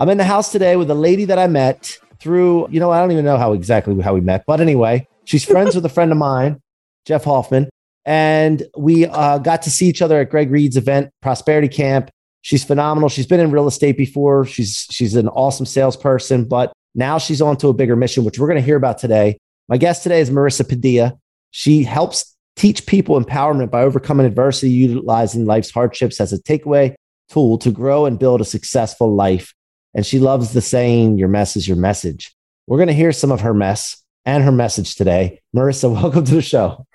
I'm in the house today with a lady that I met through, you know, I don't even know how exactly how we met, but anyway, she's friends with a friend of mine, Jeff Hoffman, and we uh, got to see each other at Greg Reid's event, Prosperity Camp. She's phenomenal. She's been in real estate before. She's she's an awesome salesperson, but now she's on to a bigger mission, which we're going to hear about today. My guest today is Marissa Padilla. She helps teach people empowerment by overcoming adversity, utilizing life's hardships as a takeaway tool to grow and build a successful life. And she loves the saying, Your mess is your message. We're going to hear some of her mess and her message today. Marissa, welcome to the show.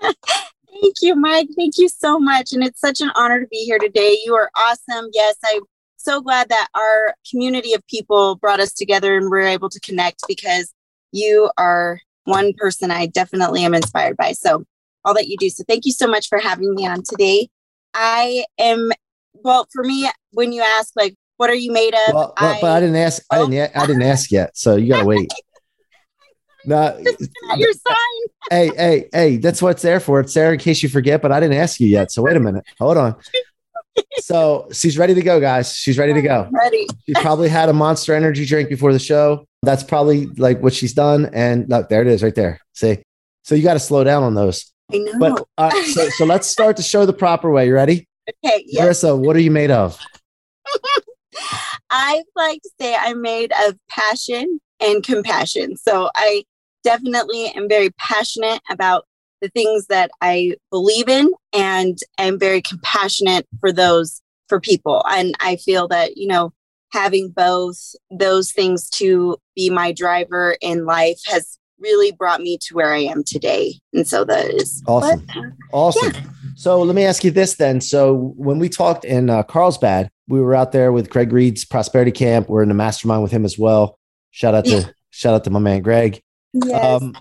Thank you, Mike. Thank you so much. And it's such an honor to be here today. You are awesome. Yes, I'm so glad that our community of people brought us together and we're able to connect because you are one person I definitely am inspired by. So, all that you do. So, thank you so much for having me on today. I am, well, for me, when you ask, like, what are you made of? Well, well I, but I didn't ask. I didn't. I didn't ask yet. So you gotta wait. no, your sign. hey, hey, hey! That's what it's there for. It's there in case you forget. But I didn't ask you yet. So wait a minute. Hold on. So she's ready to go, guys. She's ready to go. Ready. She probably had a Monster Energy drink before the show. That's probably like what she's done. And look, there it is, right there. See. So you got to slow down on those. I know. But uh, so, so let's start to show the proper way. You ready? Okay. Yes. Marissa, what are you made of? I like to say I'm made of passion and compassion. So I definitely am very passionate about the things that I believe in and I'm very compassionate for those for people. And I feel that, you know, having both those things to be my driver in life has really brought me to where I am today. And so that is awesome. Awesome. Yeah. So let me ask you this then. So when we talked in uh, Carlsbad, we were out there with Greg Reid's Prosperity Camp. We're in the mastermind with him as well. Shout out to shout out to my man Greg. Yes. Um,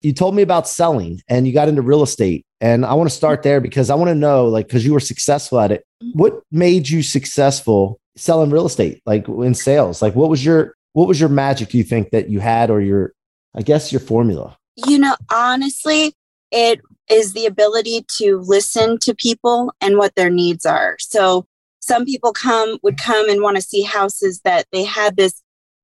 you told me about selling and you got into real estate. And I want to start there because I want to know, like, because you were successful at it. Mm-hmm. What made you successful selling real estate, like in sales? Like, what was your what was your magic you think that you had, or your, I guess, your formula? You know, honestly, it is the ability to listen to people and what their needs are. So some people come would come and want to see houses that they had this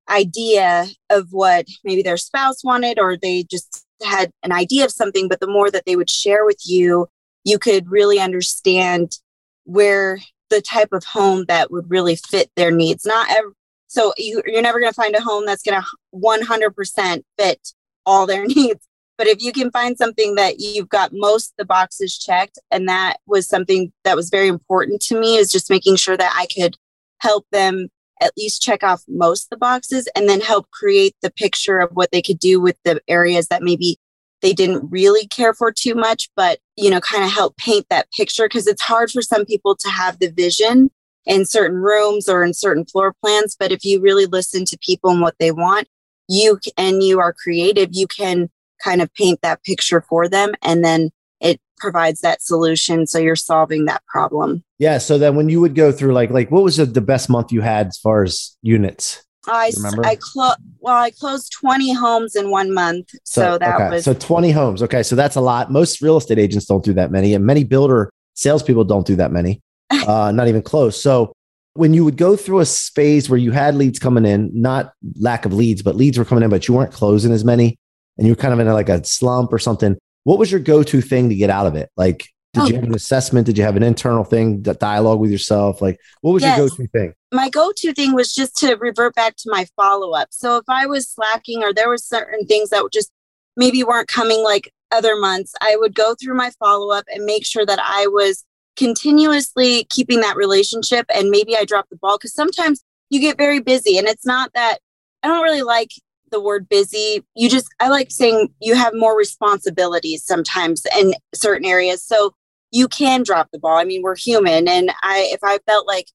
idea of what maybe their spouse wanted or they just had an idea of something but the more that they would share with you you could really understand where the type of home that would really fit their needs not ever so you, you're never going to find a home that's going to 100% fit all their needs but if you can find something that you've got most the boxes checked, and that was something that was very important to me, is just making sure that I could help them at least check off most the boxes and then help create the picture of what they could do with the areas that maybe they didn't really care for too much, but you know, kind of help paint that picture because it's hard for some people to have the vision in certain rooms or in certain floor plans. But if you really listen to people and what they want, you and you are creative, you can kind of paint that picture for them and then it provides that solution so you're solving that problem yeah so then when you would go through like like what was the, the best month you had as far as units I remember? I closed well I closed 20 homes in one month so, so that okay. was so 20 homes okay so that's a lot most real estate agents don't do that many and many builder salespeople don't do that many uh not even close so when you would go through a phase where you had leads coming in not lack of leads but leads were coming in but you weren't closing as many and you're kind of in a, like a slump or something, what was your go-to thing to get out of it? Like, did oh. you have an assessment? Did you have an internal thing, that dialogue with yourself? Like, what was yes. your go-to thing? My go-to thing was just to revert back to my follow-up. So if I was slacking or there were certain things that just maybe weren't coming like other months, I would go through my follow up and make sure that I was continuously keeping that relationship. And maybe I dropped the ball because sometimes you get very busy. And it's not that I don't really like the word busy. You just, I like saying you have more responsibilities sometimes in certain areas. So you can drop the ball. I mean, we're human. And I, if I felt like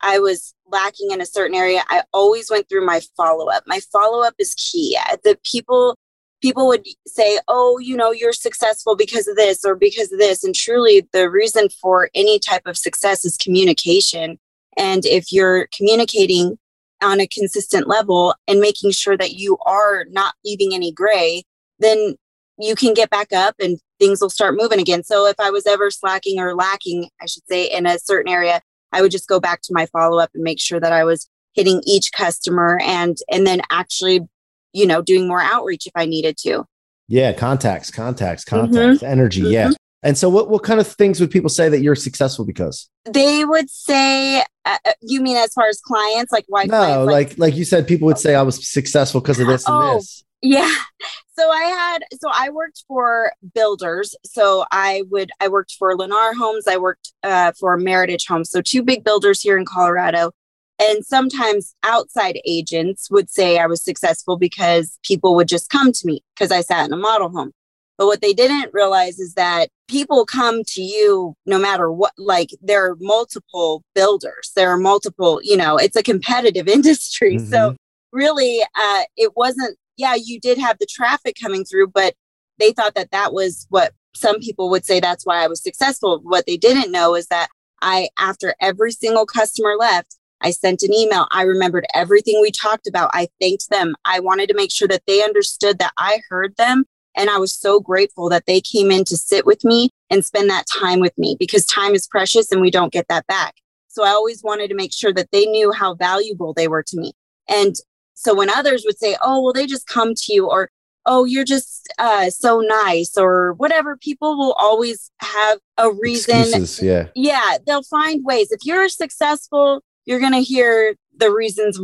I was lacking in a certain area, I always went through my follow up. My follow up is key. The people, people would say, oh, you know, you're successful because of this or because of this. And truly, the reason for any type of success is communication. And if you're communicating on a consistent level and making sure that you are not leaving any gray, then you can get back up and things will start moving again. So if I was ever slacking or lacking, I should say, in a certain area, I would just go back to my follow up and make sure that I was hitting each customer and and then actually, you know, doing more outreach if I needed to. Yeah, contacts, contacts, contacts, mm-hmm. energy. Mm-hmm. Yeah. And so, what, what kind of things would people say that you're successful because? They would say, uh, uh you mean as far as clients, like why? No, like, like, like you said, people would say I was successful because of this and oh, this. Yeah. So I had, so I worked for builders. So I would, I worked for Lennar Homes. I worked uh, for Meritage Homes. So two big builders here in Colorado. And sometimes outside agents would say I was successful because people would just come to me because I sat in a model home. But what they didn't realize is that people come to you no matter what, like there are multiple builders, there are multiple, you know, it's a competitive industry. Mm-hmm. So really, uh, it wasn't, yeah, you did have the traffic coming through, but they thought that that was what some people would say that's why I was successful. What they didn't know is that I, after every single customer left, I sent an email. I remembered everything we talked about. I thanked them. I wanted to make sure that they understood that I heard them and I was so grateful that they came in to sit with me and spend that time with me because time is precious and we don't get that back. So I always wanted to make sure that they knew how valuable they were to me. And so when others would say, oh, well, they just come to you, or oh, you're just uh, so nice, or whatever, people will always have a reason. Excuses, yeah. Yeah. They'll find ways. If you're successful, you're going to hear the reasons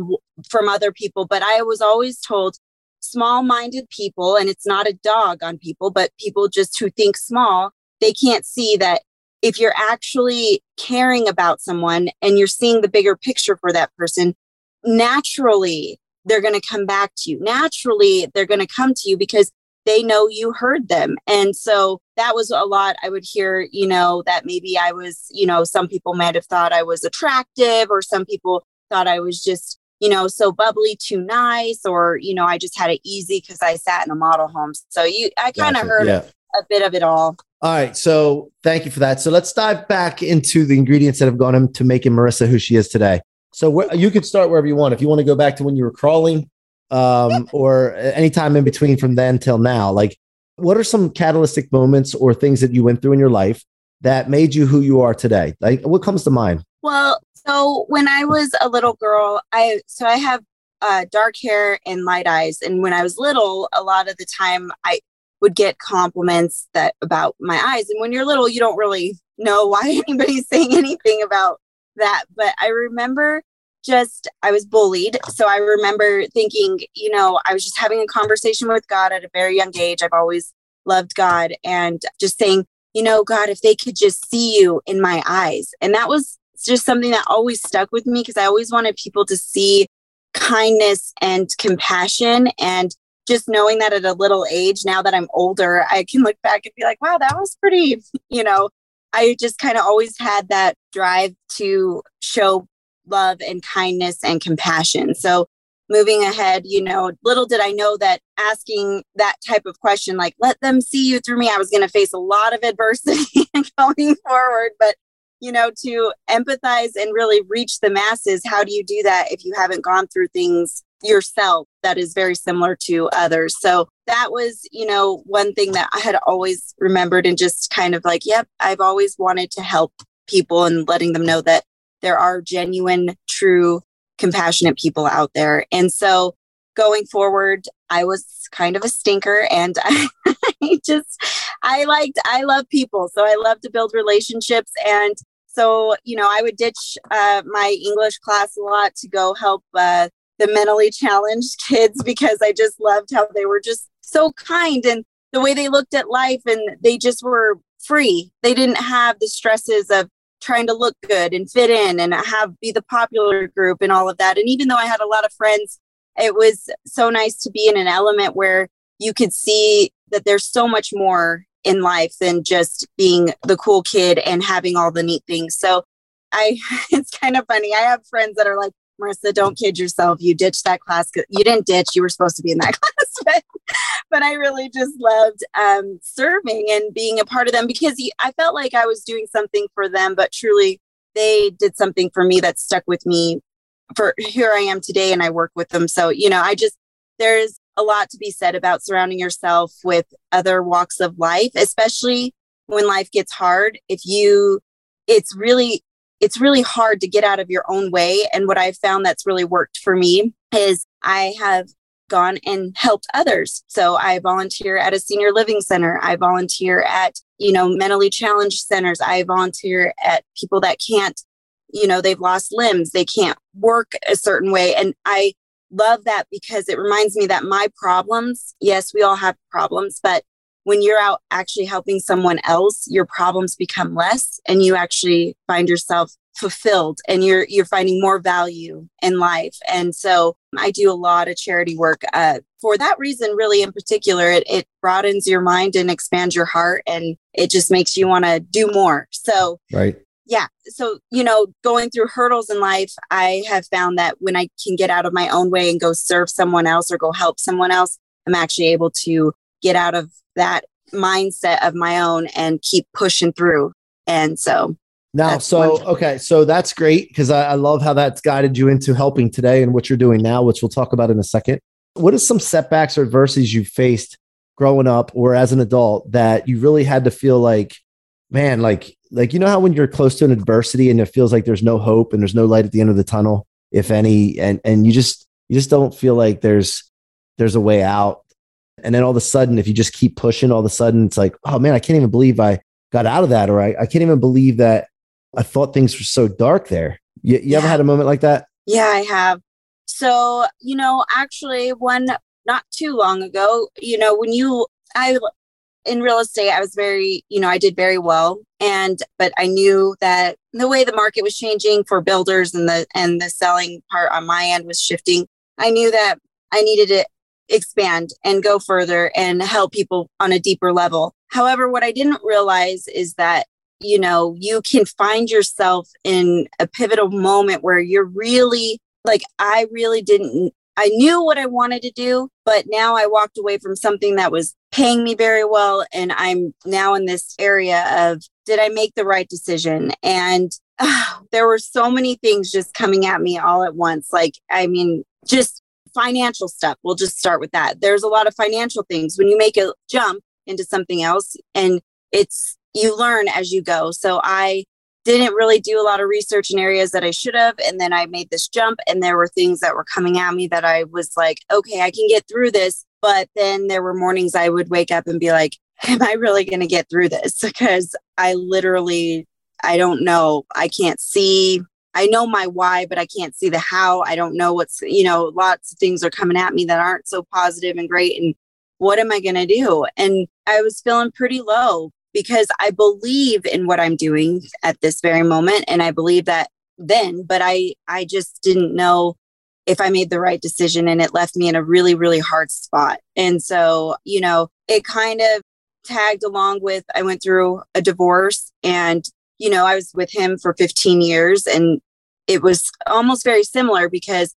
from other people. But I was always told small minded people, and it's not a dog on people, but people just who think small, they can't see that if you're actually caring about someone and you're seeing the bigger picture for that person, naturally they're going to come back to you. Naturally, they're going to come to you because they know you heard them. And so that was a lot I would hear, you know, that maybe I was, you know, some people might have thought I was attractive or some people thought I was just you know, so bubbly, too nice, or, you know, I just had it easy because I sat in a model home. So you, I kind of gotcha. heard yeah. a bit of it all. All right. So thank you for that. So let's dive back into the ingredients that have gone into making Marissa who she is today. So wh- you could start wherever you want. If you want to go back to when you were crawling um, or anytime in between from then till now, like what are some catalytic moments or things that you went through in your life that made you who you are today? Like what comes to mind? Well, so when I was a little girl, I so I have uh, dark hair and light eyes, and when I was little, a lot of the time I would get compliments that about my eyes. And when you're little, you don't really know why anybody's saying anything about that. But I remember just I was bullied. So I remember thinking, you know, I was just having a conversation with God at a very young age. I've always loved God and just saying, you know, God, if they could just see you in my eyes. And that was it's just something that always stuck with me because I always wanted people to see kindness and compassion and just knowing that at a little age now that I'm older I can look back and be like wow that was pretty you know? I just kind of always had that drive to show love and kindness and compassion. So moving ahead you know little did I know that asking that type of question like let them see you through me I was going to face a lot of adversity going forward but you know, to empathize and really reach the masses, how do you do that if you haven't gone through things yourself that is very similar to others? So that was, you know, one thing that I had always remembered and just kind of like, yep, I've always wanted to help people and letting them know that there are genuine, true, compassionate people out there. And so going forward, I was kind of a stinker and I, I just, I liked, I love people. So I love to build relationships. And so, you know, I would ditch uh, my English class a lot to go help uh, the mentally challenged kids because I just loved how they were just so kind and the way they looked at life and they just were free. They didn't have the stresses of trying to look good and fit in and have be the popular group and all of that. And even though I had a lot of friends, it was so nice to be in an element where you could see that there's so much more in life than just being the cool kid and having all the neat things. So I it's kind of funny. I have friends that are like, Marissa, don't kid yourself. You ditched that class. You didn't ditch. You were supposed to be in that class. but, but I really just loved um, serving and being a part of them because I felt like I was doing something for them, but truly they did something for me that stuck with me for here I am today and I work with them. So, you know, I just, there's a lot to be said about surrounding yourself with other walks of life, especially when life gets hard. If you, it's really it's really hard to get out of your own way. And what I've found that's really worked for me is I have gone and helped others. So I volunteer at a senior living center. I volunteer at, you know, mentally challenged centers. I volunteer at people that can't, you know, they've lost limbs, they can't work a certain way. And I love that because it reminds me that my problems, yes, we all have problems, but when you're out actually helping someone else, your problems become less and you actually find yourself fulfilled and you're you're finding more value in life. And so i do a lot of charity work uh, for that reason really in particular it, it broadens your mind and expands your heart and it just makes you want to do more. So right yeah so you know going through hurdles in life i have found that when i can get out of my own way and go serve someone else or go help someone else i'm actually able to get out of that mindset of my own and keep pushing through. And so now, so wonderful. okay, so that's great because I, I, love how that's guided you into helping today and what you're doing now, which we'll talk about in a second. What are some setbacks or adversities you faced growing up or as an adult that you really had to feel like, man, like like you know how when you're close to an adversity and it feels like there's no hope and there's no light at the end of the tunnel, if any, and and you just you just don't feel like there's there's a way out and then all of a sudden, if you just keep pushing, all of a sudden it's like, oh man, I can't even believe I got out of that. Or I, I can't even believe that I thought things were so dark there. You, you yeah. ever had a moment like that? Yeah, I have. So, you know, actually, one not too long ago, you know, when you, I, in real estate, I was very, you know, I did very well. And, but I knew that the way the market was changing for builders and the, and the selling part on my end was shifting. I knew that I needed to expand and go further and help people on a deeper level. However, what I didn't realize is that, you know, you can find yourself in a pivotal moment where you're really like, I really didn't, I knew what I wanted to do, but now I walked away from something that was paying me very well. And I'm now in this area of, did I make the right decision? And uh, there were so many things just coming at me all at once. Like, I mean, just financial stuff. We'll just start with that. There's a lot of financial things when you make a jump into something else and it's you learn as you go. So I didn't really do a lot of research in areas that I should have. And then I made this jump, and there were things that were coming at me that I was like, okay, I can get through this. But then there were mornings I would wake up and be like, am I really going to get through this? Because I literally, I don't know. I can't see I know my why, but I can't see the how. I don't know what's, you know, lots of things are coming at me that aren't so positive and great. And what am I going to do? And I was feeling pretty low because I believe in what I'm doing at this very moment. And I believe that then, but I, I just didn't know if I made the right decision and it left me in a really, really hard spot. And so, you know, it kind of tagged along with I went through a divorce and you know, I was with him for 15 years and it was almost very similar because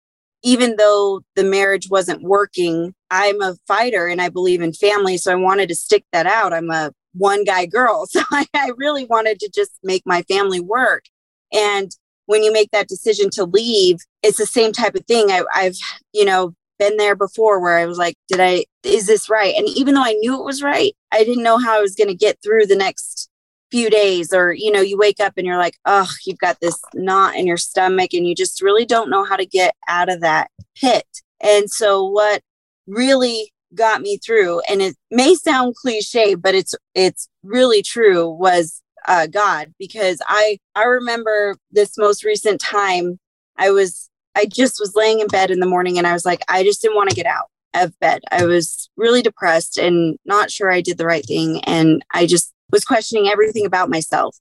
even though the marriage wasn't working, I'm a fighter and I believe in family. So I wanted to stick that out. I'm a one guy girl. So I, I really wanted to just make my family work. And when you make that decision to leave, it's the same type of thing. I, I've, you know, been there before where I was like, did I, is this right? And even though I knew it was right, I didn't know how I was going to get through the next few days or you know you wake up and you're like oh you've got this knot in your stomach and you just really don't know how to get out of that pit and so what really got me through and it may sound cliche but it's it's really true was uh, god because i i remember this most recent time i was i just was laying in bed in the morning and i was like i just didn't want to get out of bed. I was really depressed and not sure I did the right thing. And I just was questioning everything about myself.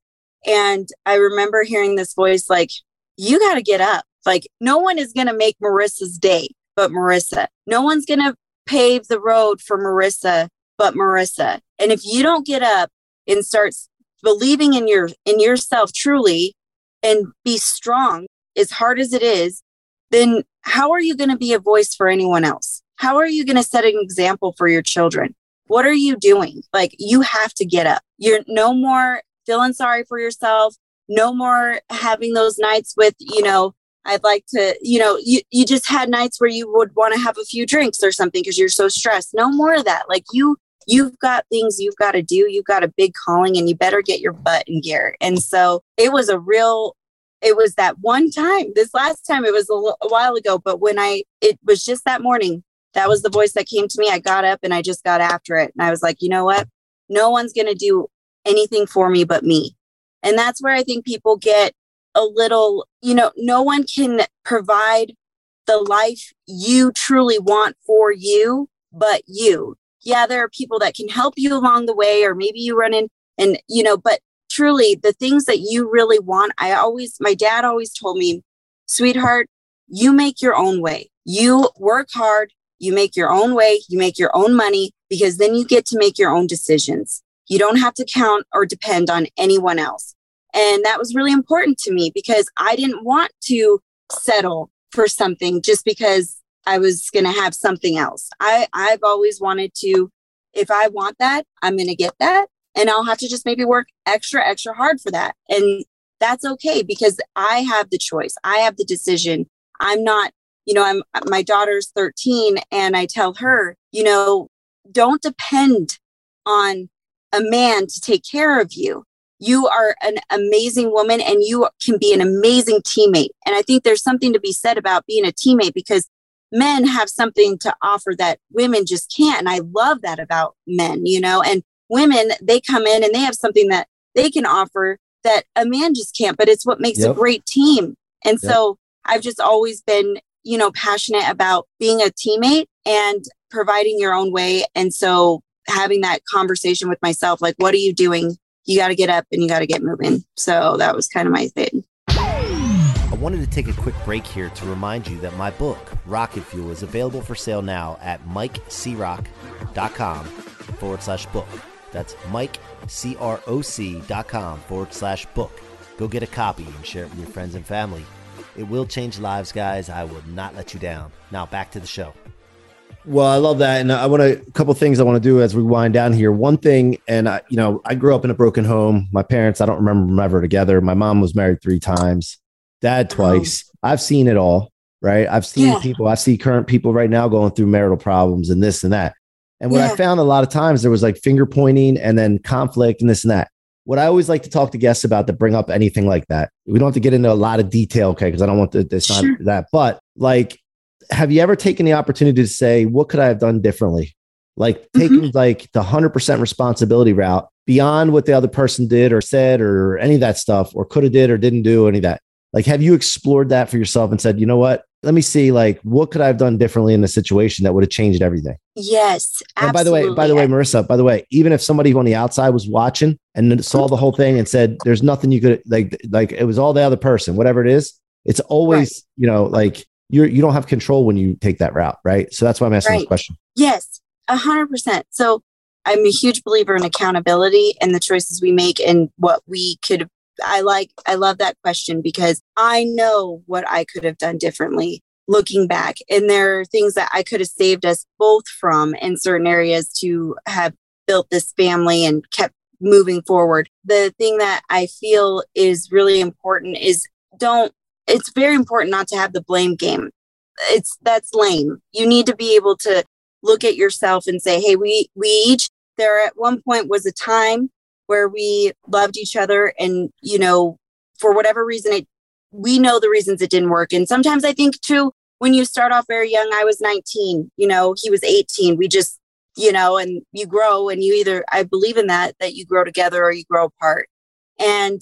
And I remember hearing this voice like, you got to get up. Like, no one is going to make Marissa's day but Marissa. No one's going to pave the road for Marissa but Marissa. And if you don't get up and start believing in your in yourself truly and be strong as hard as it is, then how are you going to be a voice for anyone else? How are you going to set an example for your children? What are you doing? Like you have to get up. You're no more feeling sorry for yourself, no more having those nights with, you know, I'd like to, you know, you, you just had nights where you would want to have a few drinks or something because you're so stressed. No more of that. Like you, you've got things you've got to do. You've got a big calling and you better get your butt in gear. And so it was a real, it was that one time, this last time, it was a, l- a while ago, but when I, it was just that morning, that was the voice that came to me. I got up and I just got after it. And I was like, you know what? No one's going to do anything for me but me. And that's where I think people get a little, you know, no one can provide the life you truly want for you but you. Yeah, there are people that can help you along the way, or maybe you run in and, you know, but truly the things that you really want, I always, my dad always told me, sweetheart, you make your own way. You work hard, you make your own way, you make your own money, because then you get to make your own decisions. You don't have to count or depend on anyone else. And that was really important to me because I didn't want to settle for something just because I was going to have something else. I, I've always wanted to, if I want that, I'm going to get that. And I'll have to just maybe work extra, extra hard for that. And that's okay because I have the choice. I have the decision. I'm not, you know, I'm, my daughter's 13 and I tell her, you know, don't depend on a man to take care of you you are an amazing woman and you can be an amazing teammate. And I think there's something to be said about being a teammate because men have something to offer that women just can't. And I love that about men, you know, and women, they come in and they have something that they can offer that a man just can't, but it's what makes yep. a great team. And yep. so I've just always been, you know, passionate about being a teammate and providing your own way. And so having that conversation with myself, like, what are you doing you got to get up and you got to get moving. So that was kind of my thing. I wanted to take a quick break here to remind you that my book, Rocket Fuel, is available for sale now at mikecroc.com forward slash book. That's mikecroc.com forward slash book. Go get a copy and share it with your friends and family. It will change lives, guys. I will not let you down. Now, back to the show. Well, I love that, and I want to a couple things I want to do as we wind down here. One thing, and I, you know, I grew up in a broken home. My parents, I don't remember them ever together. My mom was married three times, dad oh, twice. Oh. I've seen it all, right? I've seen yeah. people. I see current people right now going through marital problems and this and that. And what yeah. I found a lot of times there was like finger pointing and then conflict and this and that. What I always like to talk to guests about to bring up anything like that. We don't have to get into a lot of detail, okay? Because I don't want to. It's not sure. that, but like have you ever taken the opportunity to say, what could I have done differently? Like mm-hmm. taking like the 100% responsibility route beyond what the other person did or said or any of that stuff or could have did or didn't do any of that. Like, have you explored that for yourself and said, you know what? Let me see, like, what could I have done differently in the situation that would have changed everything? Yes. Absolutely. And by the way, by the way, Marissa, by the way, even if somebody on the outside was watching and saw the whole thing and said, there's nothing you could like, like it was all the other person, whatever it is, it's always, right. you know, like you're you don't have control when you take that route, right? So that's why I'm asking right. this question. Yes, a hundred percent. So I'm a huge believer in accountability and the choices we make and what we could I like I love that question because I know what I could have done differently looking back and there are things that I could have saved us both from in certain areas to have built this family and kept moving forward. The thing that I feel is really important is don't it's very important not to have the blame game. It's that's lame. You need to be able to look at yourself and say, "Hey, we we each there at one point was a time where we loved each other and, you know, for whatever reason it we know the reasons it didn't work. And sometimes I think too when you start off very young, I was 19, you know, he was 18. We just, you know, and you grow and you either I believe in that that you grow together or you grow apart. And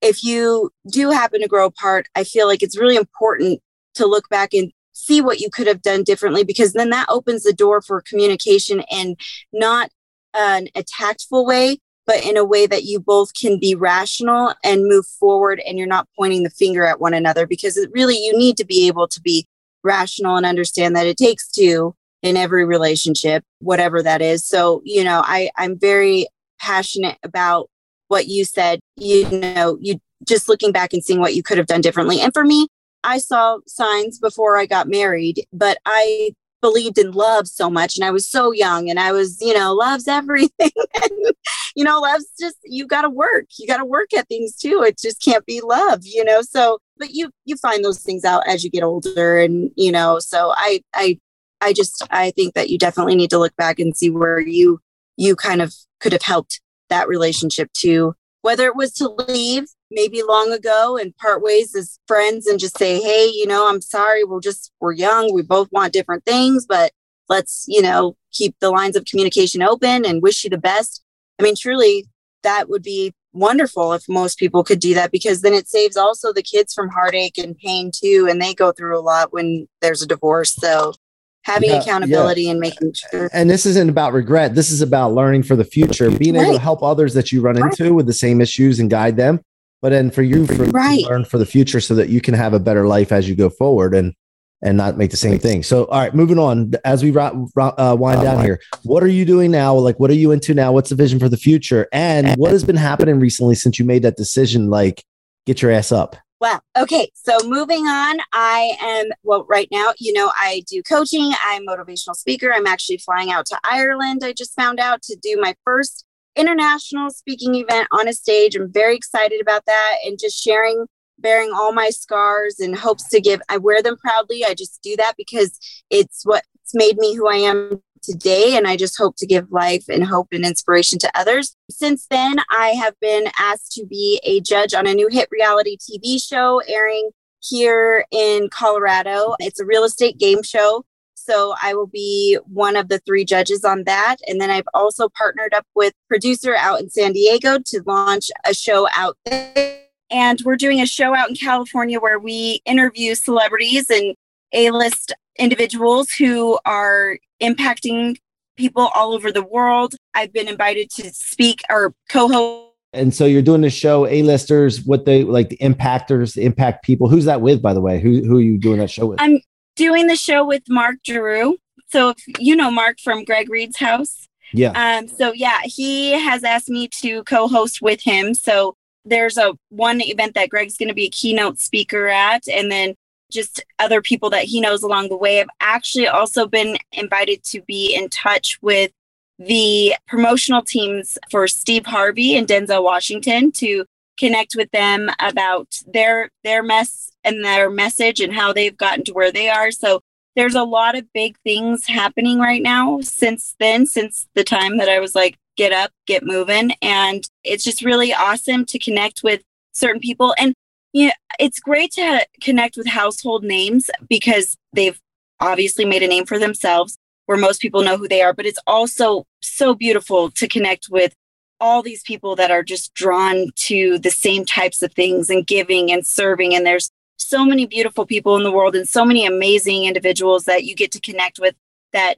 if you do happen to grow apart, I feel like it's really important to look back and see what you could have done differently because then that opens the door for communication and not an a tactful way but in a way that you both can be rational and move forward and you're not pointing the finger at one another because it really you need to be able to be rational and understand that it takes two in every relationship whatever that is. So you know i i'm very passionate about what you said you know you just looking back and seeing what you could have done differently and for me i saw signs before i got married but i believed in love so much and I was so young and I was, you know, love's everything. and, you know, love's just you got to work. You got to work at things too. It just can't be love, you know. So, but you you find those things out as you get older and, you know, so I I I just I think that you definitely need to look back and see where you you kind of could have helped that relationship too whether it was to leave maybe long ago and part ways as friends and just say, hey, you know, I'm sorry, we're just, we're young, we both want different things, but let's, you know, keep the lines of communication open and wish you the best. I mean, truly, that would be wonderful if most people could do that because then it saves also the kids from heartache and pain too. And they go through a lot when there's a divorce. So having yeah, accountability yeah. and making sure. And this isn't about regret. This is about learning for the future, being right. able to help others that you run right. into with the same issues and guide them. But then for you, for right. learn for the future so that you can have a better life as you go forward and and not make the same thing. So, all right, moving on. As we uh, wind down here, what are you doing now? Like, what are you into now? What's the vision for the future? And what has been happening recently since you made that decision? Like, get your ass up. Well, okay. So moving on, I am, well, right now, you know, I do coaching. I'm motivational speaker. I'm actually flying out to Ireland. I just found out to do my first international speaking event on a stage. I'm very excited about that and just sharing, bearing all my scars and hopes to give. I wear them proudly. I just do that because it's what's made me who I am today. And I just hope to give life and hope and inspiration to others. Since then, I have been asked to be a judge on a new hit reality TV show airing here in Colorado. It's a real estate game show. So I will be one of the three judges on that. And then I've also partnered up with producer out in San Diego to launch a show out there. And we're doing a show out in California where we interview celebrities and A-list individuals who are impacting people all over the world. I've been invited to speak or co-host and so you're doing the show A-listers, what they like the impactors, the impact people. Who's that with, by the way? Who who are you doing that show with? I'm doing the show with Mark Giroux. So if you know Mark from Greg Reid's house. Yeah. Um, so yeah, he has asked me to co-host with him. So there's a one event that Greg's going to be a keynote speaker at, and then just other people that he knows along the way. I've actually also been invited to be in touch with the promotional teams for Steve Harvey and Denzel Washington to connect with them about their their mess and their message and how they've gotten to where they are. So there's a lot of big things happening right now since then, since the time that I was like, get up, get moving. And it's just really awesome to connect with certain people. And yeah, it's great to connect with household names because they've obviously made a name for themselves where most people know who they are, but it's also so beautiful to connect with all these people that are just drawn to the same types of things and giving and serving. And there's so many beautiful people in the world and so many amazing individuals that you get to connect with that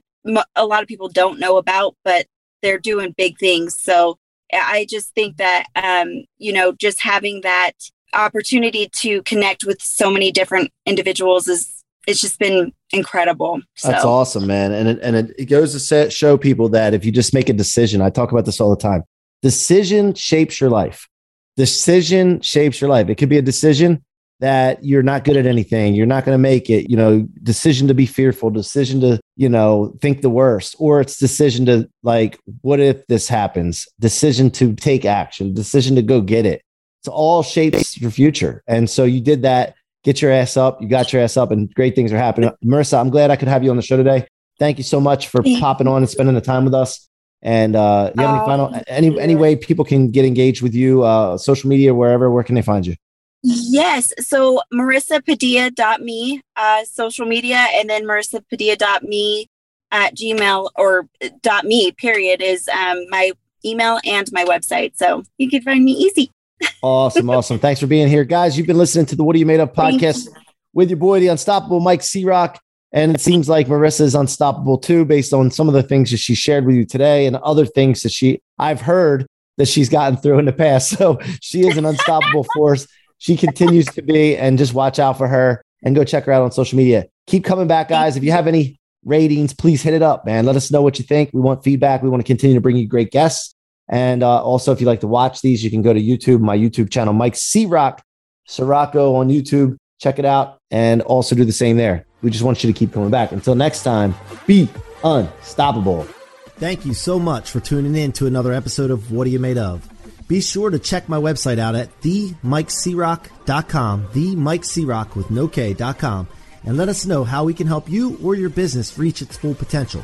a lot of people don't know about, but they're doing big things. So I just think that, um, you know, just having that opportunity to connect with so many different individuals is it's just been incredible. So. That's awesome, man. And it, and it, it goes to set, show people that if you just make a decision, I talk about this all the time. Decision shapes your life. Decision shapes your life. It could be a decision that you're not good at anything, you're not going to make it, you know, decision to be fearful, decision to, you know, think the worst, or it's decision to like, what if this happens? Decision to take action, decision to go get it. It's all shapes your future. And so you did that. Get your ass up. You got your ass up, and great things are happening. Marissa, I'm glad I could have you on the show today. Thank you so much for popping on and spending the time with us. And uh, you have any final any any way people can get engaged with you, uh, social media, wherever? Where can they find you? Yes. So marissapadilla.me, uh, social media, and then marissapadilla.me at gmail or dot me period is um, my email and my website. So you can find me easy. Awesome. Awesome. Thanks for being here. Guys, you've been listening to the What Are You Made Of podcast with your boy, the unstoppable Mike C Rock. And it seems like Marissa is unstoppable too, based on some of the things that she shared with you today and other things that she I've heard that she's gotten through in the past. So she is an unstoppable force. She continues to be, and just watch out for her and go check her out on social media. Keep coming back, guys. If you have any ratings, please hit it up, man. Let us know what you think. We want feedback. We want to continue to bring you great guests. And uh, also, if you like to watch these, you can go to YouTube, my YouTube channel, Mike C Rock Sirocco on YouTube. Check it out and also do the same there. We just want you to keep coming back. Until next time, be unstoppable. Thank you so much for tuning in to another episode of What Are You Made Of? Be sure to check my website out at themikecroc.com, themikecroc with no K.com, and let us know how we can help you or your business reach its full potential.